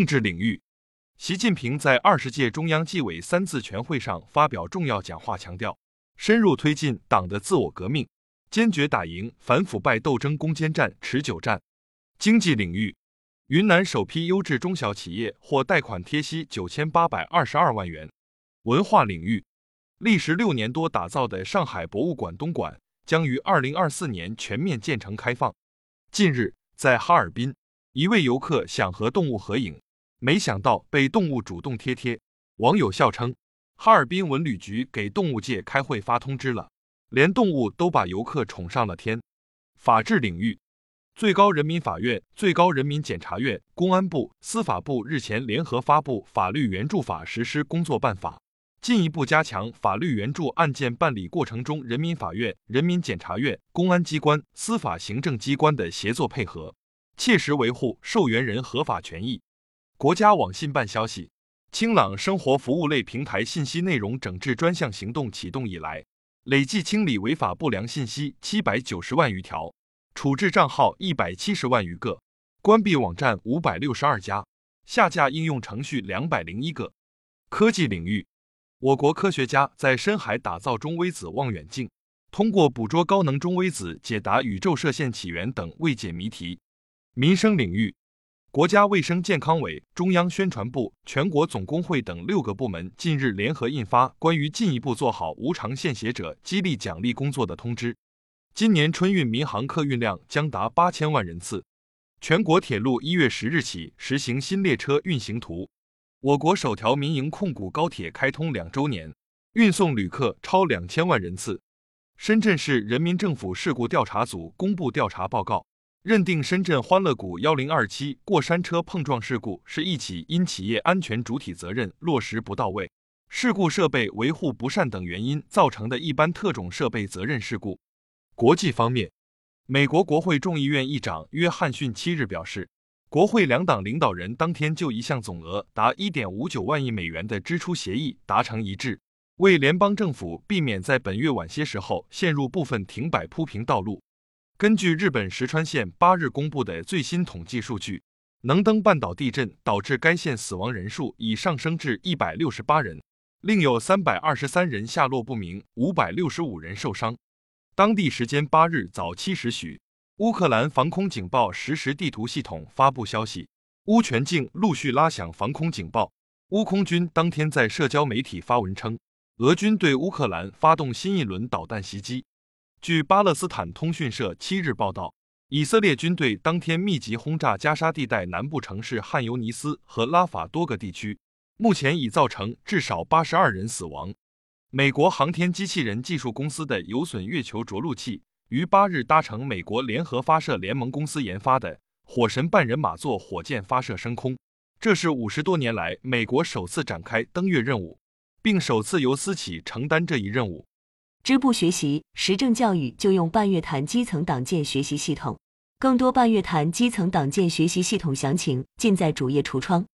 政治领域，习近平在二十届中央纪委三次全会上发表重要讲话，强调深入推进党的自我革命，坚决打赢反腐败斗争攻坚战、持久战。经济领域，云南首批优质中小企业获贷款贴息九千八百二十二万元。文化领域，历时六年多打造的上海博物馆东馆将于二零二四年全面建成开放。近日，在哈尔滨，一位游客想和动物合影。没想到被动物主动贴贴，网友笑称，哈尔滨文旅局给动物界开会发通知了，连动物都把游客宠上了天。法治领域，最高人民法院、最高人民检察院、公安部、司法部日前联合发布《法律援助法实施工作办法》，进一步加强法律援助案件办理过程中人民法院、人民检察院、公安机关、司法行政机关的协作配合，切实维护受援人合法权益。国家网信办消息，清朗生活服务类平台信息内容整治专项行动启动以来，累计清理违法不良信息七百九十万余条，处置账号一百七十万余个，关闭网站五百六十二家，下架应用程序两百零一个。科技领域，我国科学家在深海打造中微子望远镜，通过捕捉高能中微子，解答宇宙射线起源等未解谜题。民生领域。国家卫生健康委、中央宣传部、全国总工会等六个部门近日联合印发关于进一步做好无偿献血者激励奖励工作的通知。今年春运民航客运量将达八千万人次。全国铁路一月十日起实行新列车运行图。我国首条民营控股高铁开通两周年，运送旅客超两千万人次。深圳市人民政府事故调查组公布调查报告。认定深圳欢乐谷幺零二七过山车碰撞事故是一起因企业安全主体责任落实不到位、事故设备维护不善等原因造成的一般特种设备责任事故。国际方面，美国国会众议院议长约翰逊七日表示，国会两党领导人当天就一项总额达一点五九万亿美元的支出协议达成一致，为联邦政府避免在本月晚些时候陷入部分停摆铺平道路。根据日本石川县八日公布的最新统计数据，能登半岛地震导致该县死亡人数已上升至一百六十八人，另有三百二十三人下落不明，五百六十五人受伤。当地时间八日早七时许，乌克兰防空警报实时地图系统发布消息，乌全境陆续拉响防空警报。乌空军当天在社交媒体发文称，俄军对乌克兰发动新一轮导弹袭击。据巴勒斯坦通讯社七日报道，以色列军队当天密集轰炸加沙地带南部城市汉尤尼斯和拉法多个地区，目前已造成至少八十二人死亡。美国航天机器人技术公司的有损月球着陆器于八日搭乘美国联合发射联盟公司研发的火神半人马座火箭发射升空，这是五十多年来美国首次展开登月任务，并首次由私企承担这一任务。支部学习实政教育就用半月谈基层党建学习系统，更多半月谈基层党建学习系统详情尽在主页橱窗。